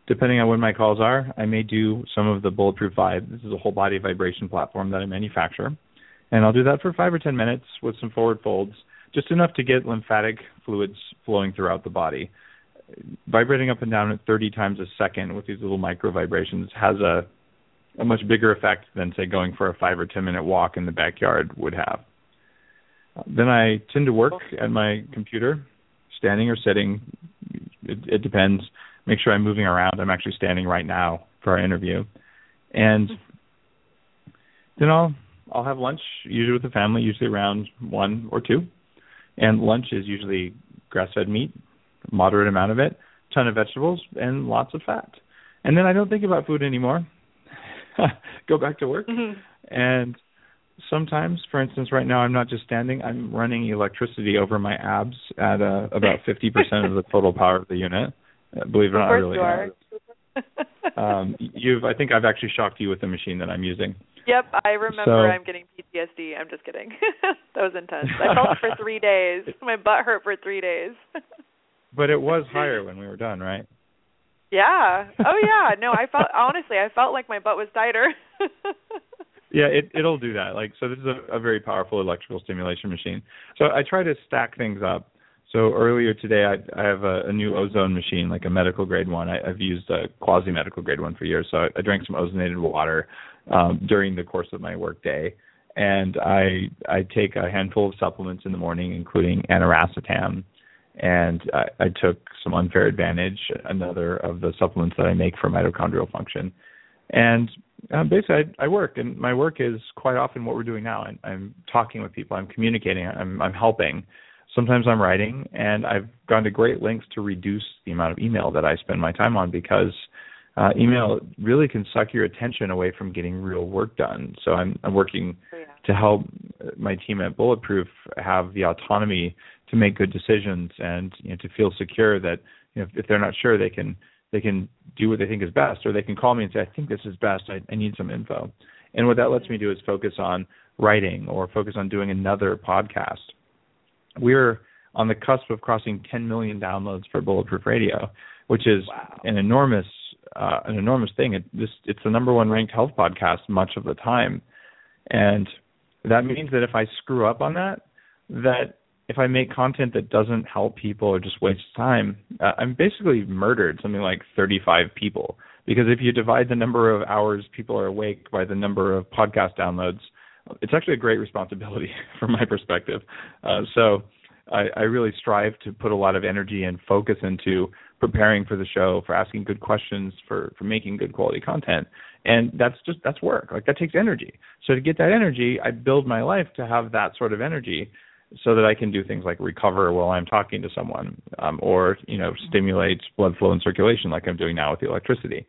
Depending on when my calls are, I may do some of the Bulletproof Vibe. This is a whole body vibration platform that I manufacture. And I'll do that for five or ten minutes with some forward folds, just enough to get lymphatic fluids flowing throughout the body. Vibrating up and down at 30 times a second with these little micro vibrations has a a much bigger effect than say going for a five or ten minute walk in the backyard would have. Then I tend to work at my computer, standing or sitting. It, it depends. Make sure I'm moving around. I'm actually standing right now for our interview, and then I'll I'll have lunch usually with the family, usually around one or two, and lunch is usually grass-fed meat, moderate amount of it, ton of vegetables, and lots of fat. And then I don't think about food anymore. [laughs] Go back to work, mm-hmm. and sometimes, for instance, right now I'm not just standing; I'm running electricity over my abs at uh, about [laughs] 50% of the total power of the unit. Uh, believe it or not, I really um, you've, I think I've actually shocked you with the machine that I'm using. Yep, I remember. So, I'm getting PTSD. I'm just kidding. [laughs] that was intense. I felt it for three days. My butt hurt for three days. but it was higher when we were done, right? Yeah. Oh [laughs] yeah. No, I felt honestly, I felt like my butt was tighter. [laughs] yeah, it it'll do that. Like so, this is a, a very powerful electrical stimulation machine. So I try to stack things up. So earlier today, I, I have a, a new ozone machine, like a medical grade one. I, I've used a quasi medical grade one for years. So I, I drank some ozonated water um, during the course of my work day, and I I take a handful of supplements in the morning, including aniracetam, and I, I took some unfair advantage, another of the supplements that I make for mitochondrial function. And um, basically, I, I work, and my work is quite often what we're doing now. I'm, I'm talking with people, I'm communicating, I'm, I'm helping. Sometimes I'm writing, and I've gone to great lengths to reduce the amount of email that I spend my time on because uh, email really can suck your attention away from getting real work done. So I'm, I'm working yeah. to help my team at Bulletproof have the autonomy to make good decisions and you know, to feel secure that you know, if, if they're not sure, they can they can do what they think is best, or they can call me and say, "I think this is best. I, I need some info." And what that lets me do is focus on writing or focus on doing another podcast. We're on the cusp of crossing 10 million downloads for Bulletproof Radio, which is wow. an enormous uh, an enormous thing. It, this, it's the number one ranked health podcast much of the time, and that means that if I screw up on that, that if I make content that doesn't help people or just wastes time, uh, I'm basically murdered something like 35 people. Because if you divide the number of hours people are awake by the number of podcast downloads, it's actually a great responsibility [laughs] from my perspective. Uh, so I, I really strive to put a lot of energy and focus into preparing for the show, for asking good questions, for for making good quality content. And that's just that's work. Like that takes energy. So to get that energy, I build my life to have that sort of energy so that I can do things like recover while I'm talking to someone, um, or you know, stimulate blood flow and circulation like I'm doing now with the electricity.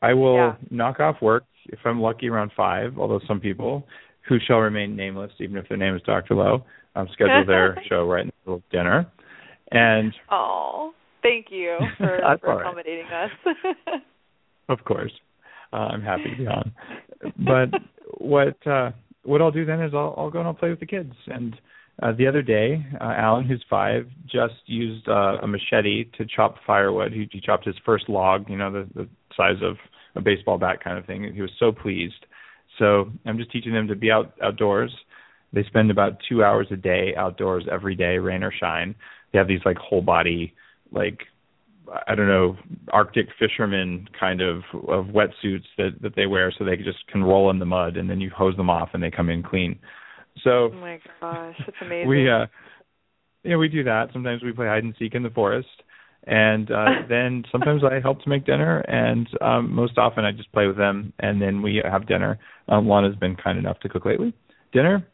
I will yeah. knock off work if I'm lucky around five, although some people who shall remain nameless, even if their name is Dr. Lo, um, scheduled their [laughs] show right in the middle of dinner. And oh, thank you [laughs] for, for accommodating right. us. of course, uh, I'm happy to be on. [laughs] But what uh, what I'll do then is I'll, I'll go and I'll play with the kids. And uh, the other day, uh, Alan, who's five, just used uh, a machete to chop firewood. He, he chopped his first log, you know, the, the size of a baseball bat kind of thing. He was so pleased. So I'm just teaching them to be out outdoors. They spend about two hours a day outdoors every day, rain or shine. They have these like whole body, like I don't know, Arctic fishermen kind of of wetsuits that that they wear, so they just can roll in the mud, and then you hose them off, and they come in clean. So, oh my gosh, that's amazing. We uh, yeah, we do that. Sometimes we play hide and seek in the forest, and uh [laughs] then sometimes I help to make dinner, and um most often I just play with them, and then we have dinner. Um, Lana's been kind enough to cook lately. Dinner,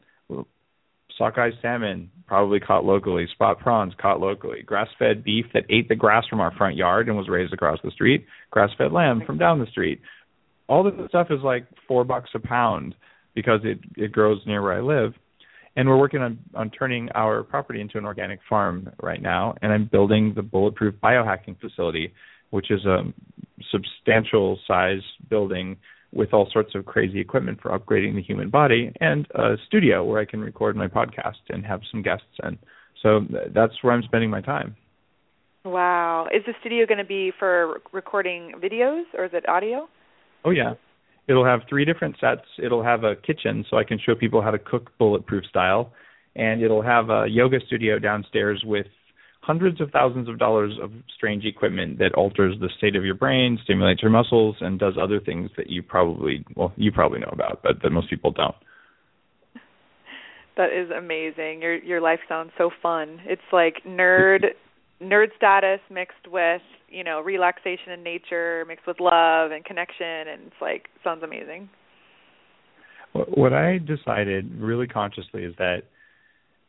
sockeye salmon, probably caught locally, spot prawns caught locally, grass-fed beef that ate the grass from our front yard and was raised across the street, grass-fed lamb from down the street. All this stuff is like four bucks a pound because it it grows near where I live. And we're working on on turning our property into an organic farm right now. And i'm building the bulletproof biohacking facility which is a substantial size building with all sorts of crazy equipment for upgrading the human body and a studio where i can record my podcast and have some guests and so that's where i'm spending my time. Wow. Is the studio going to be for recording videos or is it audio? Oh yeah. It'll have three different sets. It'll have a kitchen so I can show people how to cook bulletproof style, and it'll have a yoga studio downstairs with hundreds of thousands of dollars of strange equipment that alters the state of your brain, stimulates your muscles, and does other things that you probably well you probably know about, but that most people don't. That is amazing. Your your life sounds so fun. It's like nerd [laughs] nerd status mixed with you know relaxation in nature mixed with love and connection and it's like sounds amazing what i decided really consciously is that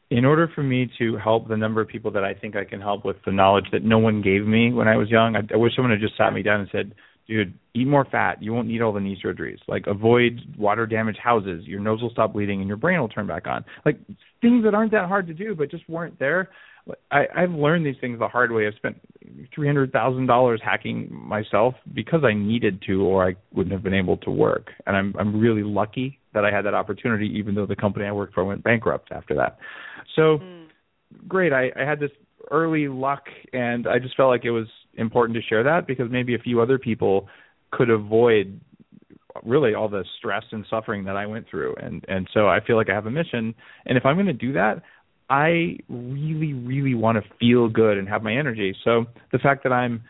in order for me to help the number of people that i think i can help with the knowledge that no one gave me when i was young i, I wish someone had just sat me down and said dude eat more fat you won't need all the knee surgeries like avoid water damaged houses your nose will stop bleeding and your brain will turn back on like things that aren't that hard to do but just weren't there I, I've learned these things the hard way. I've spent three hundred thousand dollars hacking myself because I needed to, or I wouldn't have been able to work. And I'm I'm really lucky that I had that opportunity, even though the company I worked for went bankrupt after that. So mm. great. I, I had this early luck, and I just felt like it was important to share that because maybe a few other people could avoid really all the stress and suffering that I went through and and so I feel like I have a mission and if I'm going to do that I really, really want to feel good and have my energy. So the fact that I'm,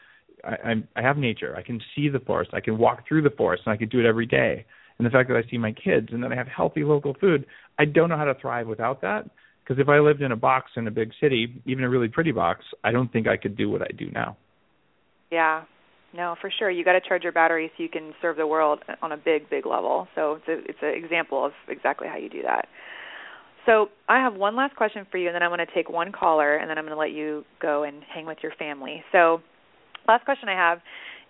I, I'm, I have nature, I can see the forest, I can walk through the forest, and I can do it every day. And the fact that I see my kids and that I have healthy local food, I don't know how to thrive without that. Because if I lived in a box in a big city, even a really pretty box, I don't think I could do what I do now. Yeah, no, for sure. You got to charge your battery so you can serve the world on a big, big level. So it's a, it's an example of exactly how you do that. So I have one last question for you, and then I'm going to take one caller, and then I'm going to let you go and hang with your family. So, last question I have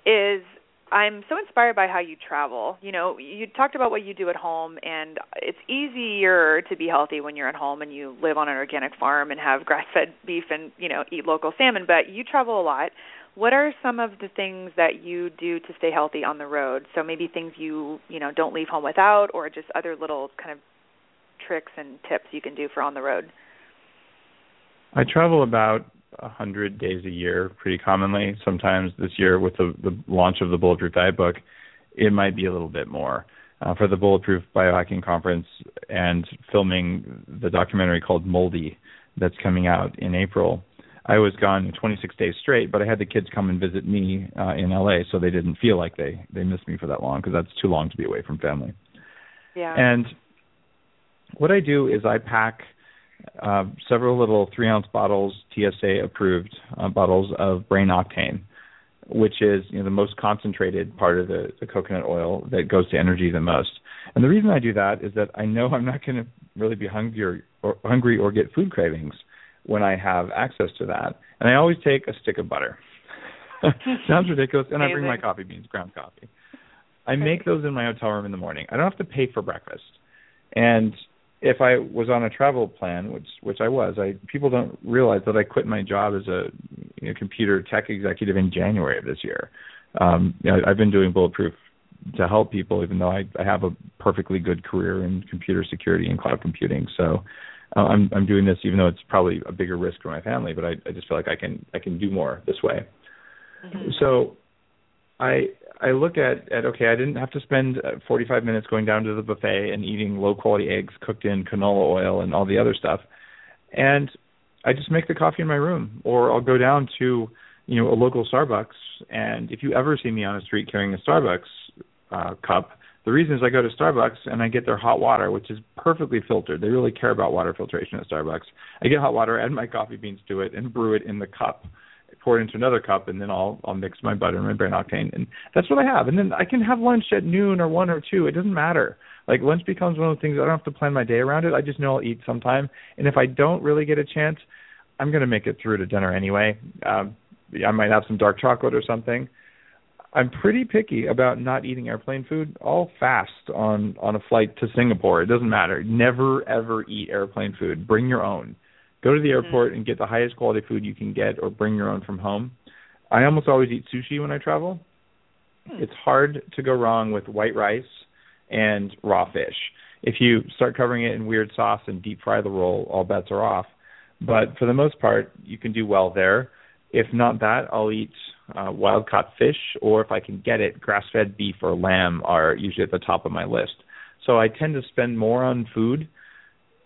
is I'm so inspired by how you travel. You know, you talked about what you do at home, and it's easier to be healthy when you're at home and you live on an organic farm and have [laughs] grass-fed beef and you know eat local salmon. But you travel a lot. What are some of the things that you do to stay healthy on the road? So maybe things you you know don't leave home without, or just other little kind of tricks and tips you can do for on the road? I travel about a hundred days a year, pretty commonly. Sometimes this year, with the, the launch of the Bulletproof Diet book, it might be a little bit more. Uh, for the Bulletproof Biohacking Conference and filming the documentary called Moldy that's coming out in April, I was gone 26 days straight, but I had the kids come and visit me uh, in LA, so they didn't feel like they they missed me for that long because that's too long to be away from family. Yeah. And what I do is I pack uh, several little three ounce bottles, TSA approved uh, bottles of brain octane, which is you know the most concentrated part of the, the coconut oil that goes to energy the most. And the reason I do that is that I know I'm not going to really be hungry or, or hungry or get food cravings when I have access to that. And I always take a stick of butter. [laughs] Sounds ridiculous, and I bring my coffee beans, ground coffee. I make those in my hotel room in the morning. I don't have to pay for breakfast And if I was on a travel plan, which which I was, I people don't realize that I quit my job as a you know, computer tech executive in January of this year. Um, you know, I've been doing bulletproof to help people, even though I, I have a perfectly good career in computer security and cloud computing. So uh, I'm I'm doing this even though it's probably a bigger risk for my family, but I, I just feel like I can I can do more this way. Mm-hmm. So I I look at at okay, I didn't have to spend uh, 45 minutes going down to the buffet and eating low quality eggs cooked in canola oil and all the other stuff, and I just make the coffee in my room, or I'll go down to you know a local Starbucks, and if you ever see me on a street carrying a Starbucks uh, cup, the reason is I go to Starbucks and I get their hot water, which is perfectly filtered. They really care about water filtration at Starbucks. I get hot water, add my coffee beans to it, and brew it in the cup pour it into another cup, and then I'll I'll mix my butter and my brain octane, and that's what I have. And then I can have lunch at noon or one or two. It doesn't matter. Like lunch becomes one of the things I don't have to plan my day around it. I just know I'll eat sometime, and if I don't really get a chance, I'm gonna make it through to dinner anyway. Um, I might have some dark chocolate or something. I'm pretty picky about not eating airplane food. I'll fast on on a flight to Singapore. It doesn't matter. Never ever eat airplane food. Bring your own. Go to the mm-hmm. airport and get the highest quality food you can get, or bring your own from home. I almost always eat sushi when I travel. Hmm. It's hard to go wrong with white rice and raw fish. If you start covering it in weird sauce and deep fry the roll, all bets are off. But for the most part, you can do well there. If not that, I'll eat uh, wild caught fish, or if I can get it, grass fed beef or lamb are usually at the top of my list. So I tend to spend more on food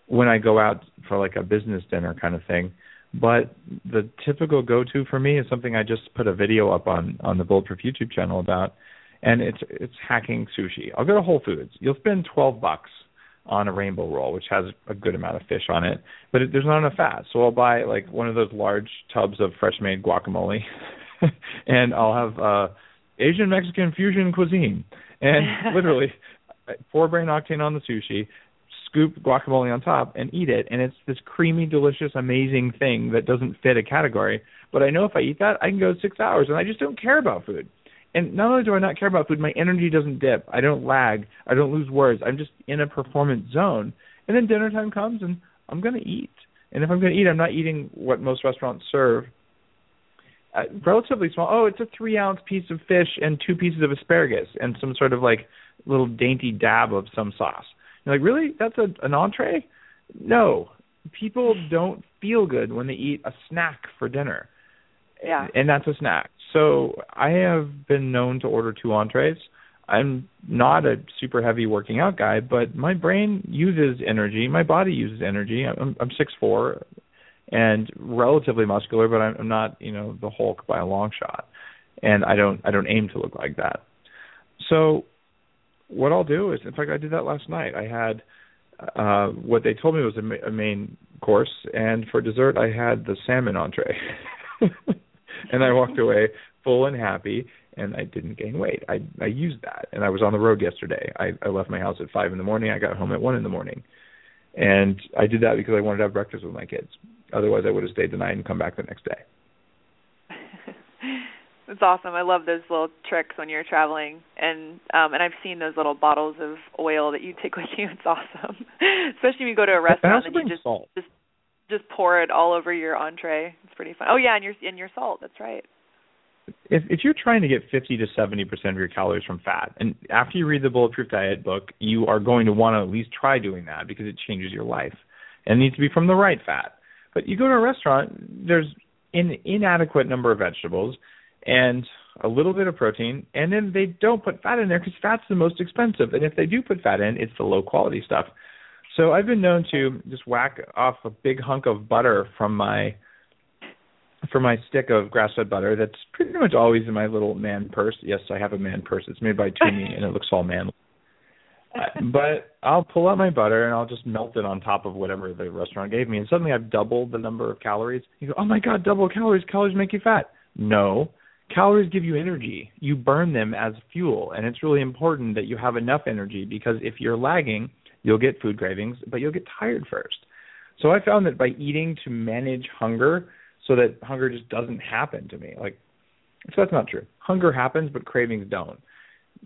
when I go out for like a business dinner kind of thing. But the typical go-to for me is something I just put a video up on on the Bulletproof YouTube channel about, and it's it's hacking sushi. I'll go to Whole Foods. You'll spend twelve bucks on a rainbow roll, which has a good amount of fish on it, but it, there's not enough fat. So I'll buy like one of those large tubs of fresh made guacamole, [laughs] and I'll have uh Asian Mexican fusion cuisine, and [laughs] literally four brain octane on the sushi, scoop guacamole on top and eat it and it's this creamy delicious amazing thing that doesn't fit a category. But i know if i eat that i can go six hours and i just don't care about food. And not only do i not care about food my energy doesn't dip. I don't lag. I don't lose words. I'm just in a performance zone. And then dinner time comes and i'm going to eat. And if i'm going to eat i'm not eating what most restaurants serve. Uh, relatively small. Oh it's a three ounce piece of fish and two pieces of asparagus and some sort of like little dainty dab of some sauce you're like, really? That's a, an entree? No. People don't feel good when they eat a snack for dinner. Yeah. And that's a snack. So I have been known to order two entrees. I'm not a super heavy working out guy, but my brain uses energy. My body uses energy. I'm, I'm six four, and relatively muscular, but I'm, I'm not, you know, the Hulk by a long shot. And I don't, I don't aim to look like that. So what I'll do is, in fact, I did that last night. I had uh what they told me was a, ma- a main course, and for dessert I had the salmon entree, [laughs] and I walked away full and happy, and I didn't gain weight. I I used that, and I was on the road yesterday. I, I left my house at five in the morning. I got home at one in the morning, and I did that because I wanted to have breakfast with my kids. Otherwise, I would have stayed the night and come back the next day. It's awesome. I love those little tricks when you're traveling, and um and I've seen those little bottles of oil that you take [laughs] with you. It's awesome, [laughs] especially when you go to a restaurant and you just salt. just just pour it all over your entree. It's pretty fun. Oh yeah, and your and your salt. That's right. If if you're trying to get 50 to 70 percent of your calories from fat, and after you read the Bulletproof Diet book, you are going to want to at least try doing that because it changes your life, and it needs to be from the right fat. But you go to a restaurant, there's an inadequate number of vegetables and a little bit of protein, and then they don't put fat in there because fat's the most expensive. And if they do put fat in, it's the low quality stuff. So I've been known to just whack off a big hunk of butter from my from my stick of grass-fed butter. That's pretty much always in my little man purse. Yes, I have a man purse. It's made by [laughs] Tumi, and it looks all manly. Uh, but I'll pull out my butter and I'll just melt it on top of whatever the restaurant gave me, and suddenly I've doubled the number of calories. You go, oh my god, double calories! Calories make you fat. No, calories give you energy. You burn them as fuel, and it's really important that you have enough energy because if you're lagging, you'll get food cravings, but you'll get tired first. So I found that by eating to manage hunger so that hunger just doesn't happen to me. Like so that's not true. Hunger happens but cravings don't.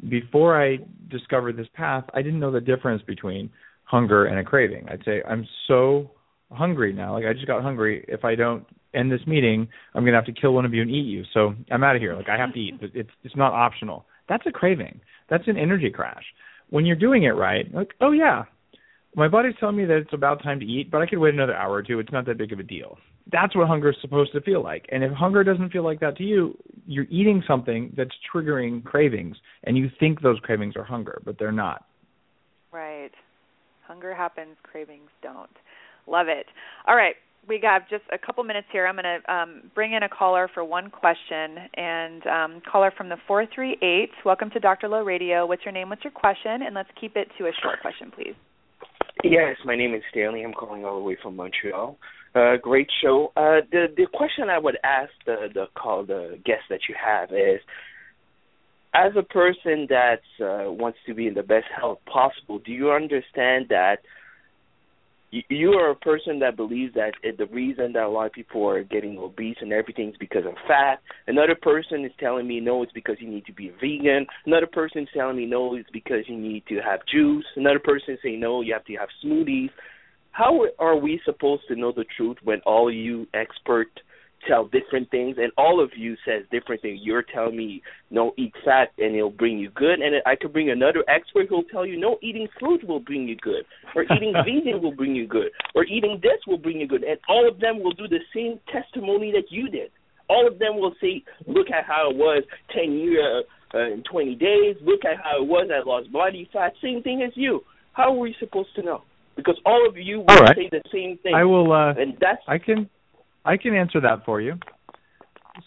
Before I discovered this path, I didn't know the difference between hunger and a craving. I'd say I'm so hungry now. Like I just got hungry. If I don't end this meeting, I'm gonna have to kill one of you and eat you. So I'm out of here. Like I have to eat. It's it's not optional. That's a craving. That's an energy crash. When you're doing it right, like oh yeah, my body's telling me that it's about time to eat, but I could wait another hour or two. It's not that big of a deal. That's what hunger is supposed to feel like. And if hunger doesn't feel like that to you, you're eating something that's triggering cravings, and you think those cravings are hunger, but they're not. Right. Hunger happens, cravings don't. Love it. All right, we got just a couple minutes here. I'm going to um, bring in a caller for one question, and um, caller from the 438. Welcome to Dr. Lo Radio. What's your name? What's your question? And let's keep it to a short question, please. Yes, my name is Stanley. I'm calling all the way from Montreal. Uh, great show. Uh, the the question I would ask the the call the guest that you have is, as a person that uh, wants to be in the best health possible, do you understand that you are a person that believes that the reason that a lot of people are getting obese and everything is because of fat. Another person is telling me no, it's because you need to be vegan. Another person is telling me no, it's because you need to have juice. Another person is saying no, you have to have smoothies. How are we supposed to know the truth when all you expert tell different things, and all of you says different things. You're telling me no, eat fat and it'll bring you good, and I could bring another expert who'll tell you no, eating fruit will bring you good, or eating [laughs] vegan will bring you good, or eating this will bring you good, and all of them will do the same testimony that you did. All of them will say, look at how it was ten years uh, in twenty days. Look at how it was. I lost body fat. Same thing as you. How are we supposed to know? Because all of you will right. say the same thing. I will. Uh, and that's I can I can answer that for you.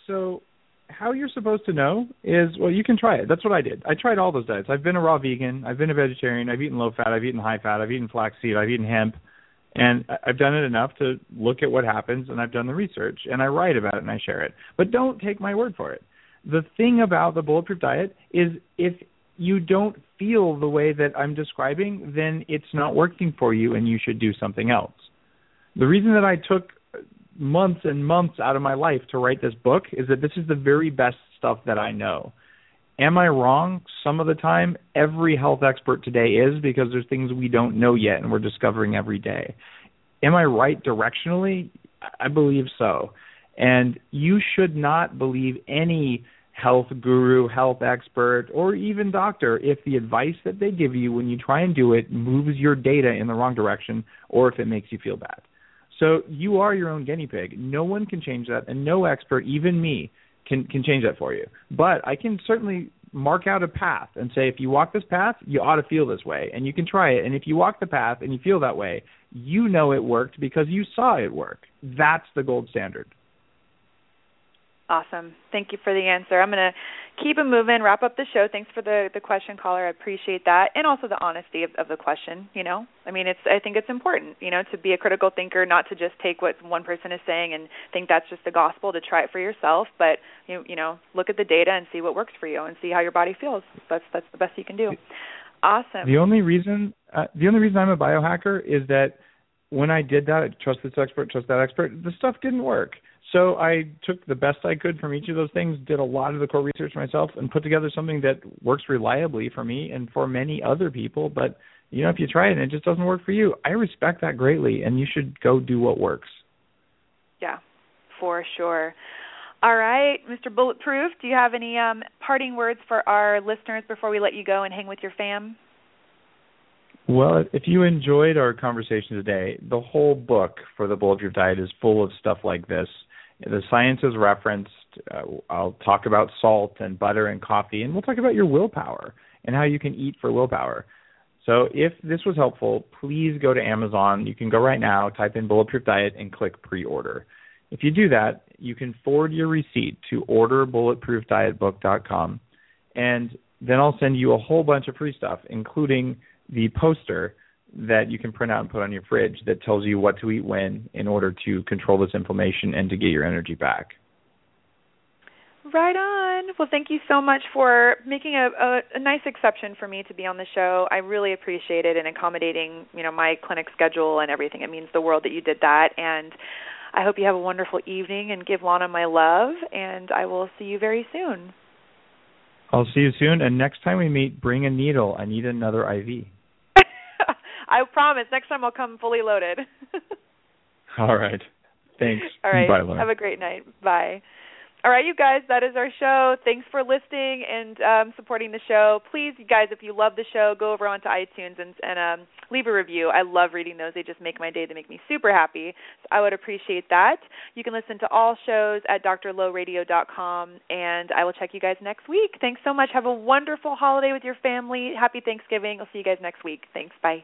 So, how you're supposed to know is well, you can try it. That's what I did. I tried all those diets. I've been a raw vegan. I've been a vegetarian. I've eaten low fat. I've eaten high fat. I've eaten flaxseed. I've eaten hemp, and I've done it enough to look at what happens. And I've done the research, and I write about it and I share it. But don't take my word for it. The thing about the bulletproof diet is if you don't feel the way that I'm describing, then it's not working for you, and you should do something else. The reason that I took months and months out of my life to write this book is that this is the very best stuff that I know. Am I wrong? Some of the time, every health expert today is because there's things we don't know yet and we're discovering every day. Am I right directionally? I believe so. And you should not believe any health guru, health expert, or even doctor if the advice that they give you when you try and do it moves your data in the wrong direction or if it makes you feel bad. So you are your own guinea pig. No one can change that, and no expert, even me, can can change that for you. But I can certainly mark out a path and say if you walk this path, you ought to feel this way, and you can try it. And if you walk the path and you feel that way, you know it worked because you saw it work. That's the gold standard. Awesome. Thank you for the answer. I'm going to keep it moving, wrap up the show. Thanks for the the question caller. I appreciate that and also the honesty of, of the question, you know. I mean, it's I think it's important, you know, to be a critical thinker, not to just take what one person is saying and think that's just the gospel to try it for yourself, but you you know, look at the data and see what works for you and see how your body feels. That's that's the best you can do. Awesome. The only reason uh, the only reason I'm a biohacker is that when I did that, trust this expert, trust that expert, the stuff didn't work so I took the best I could from each of those things, did a lot of the core research myself, and put together something that works reliably for me and for many other people. But you know, if you try it and it just doesn't work for you, I respect that greatly, and you should go do what works. Yeah, for sure. All right, Mr. Bulletproof, do you have any um, parting words for our listeners before we let you go and hang with your fam? Well, if you enjoyed our conversation today, the whole book for the Bulletproof Diet is full of stuff like this. The science is referenced. Uh, I'll talk about salt and butter and coffee, and we'll talk about your willpower and how you can eat for willpower. So if this was helpful, please go to Amazon. You can go right now, type in Bulletproof Diet, and click pre-order. If you do that, you can forward your receipt to orderbulletproofdietbook.com, and then I'll send you a whole bunch of free stuff, including the poster that you can print out and put on your fridge that tells you what to eat when in order to control this inflammation and to get your energy back. Right on. Well, thank you so much for making a, a, a nice exception for me to be on the show. I really appreciate it and accommodating, you know, my clinic schedule and everything. It means the world that you did that. And I hope you have a wonderful evening and give Lana my love. And I will see you very soon. I'll see you soon. And next time we meet, bring a needle. I need another IV. I promise. Next time I'll come fully loaded. [laughs] All right. Thanks. All right. Bye, Lauren. Have a great night. Bye. All right, you guys, that is our show. Thanks for listening and um, supporting the show. Please, you guys, if you love the show, go over onto iTunes and, and um, leave a review. I love reading those. They just make my day. They make me super happy. So I would appreciate that. You can listen to all shows at drlowradio.com, and I will check you guys next week. Thanks so much. Have a wonderful holiday with your family. Happy Thanksgiving. I'll see you guys next week. Thanks. Bye.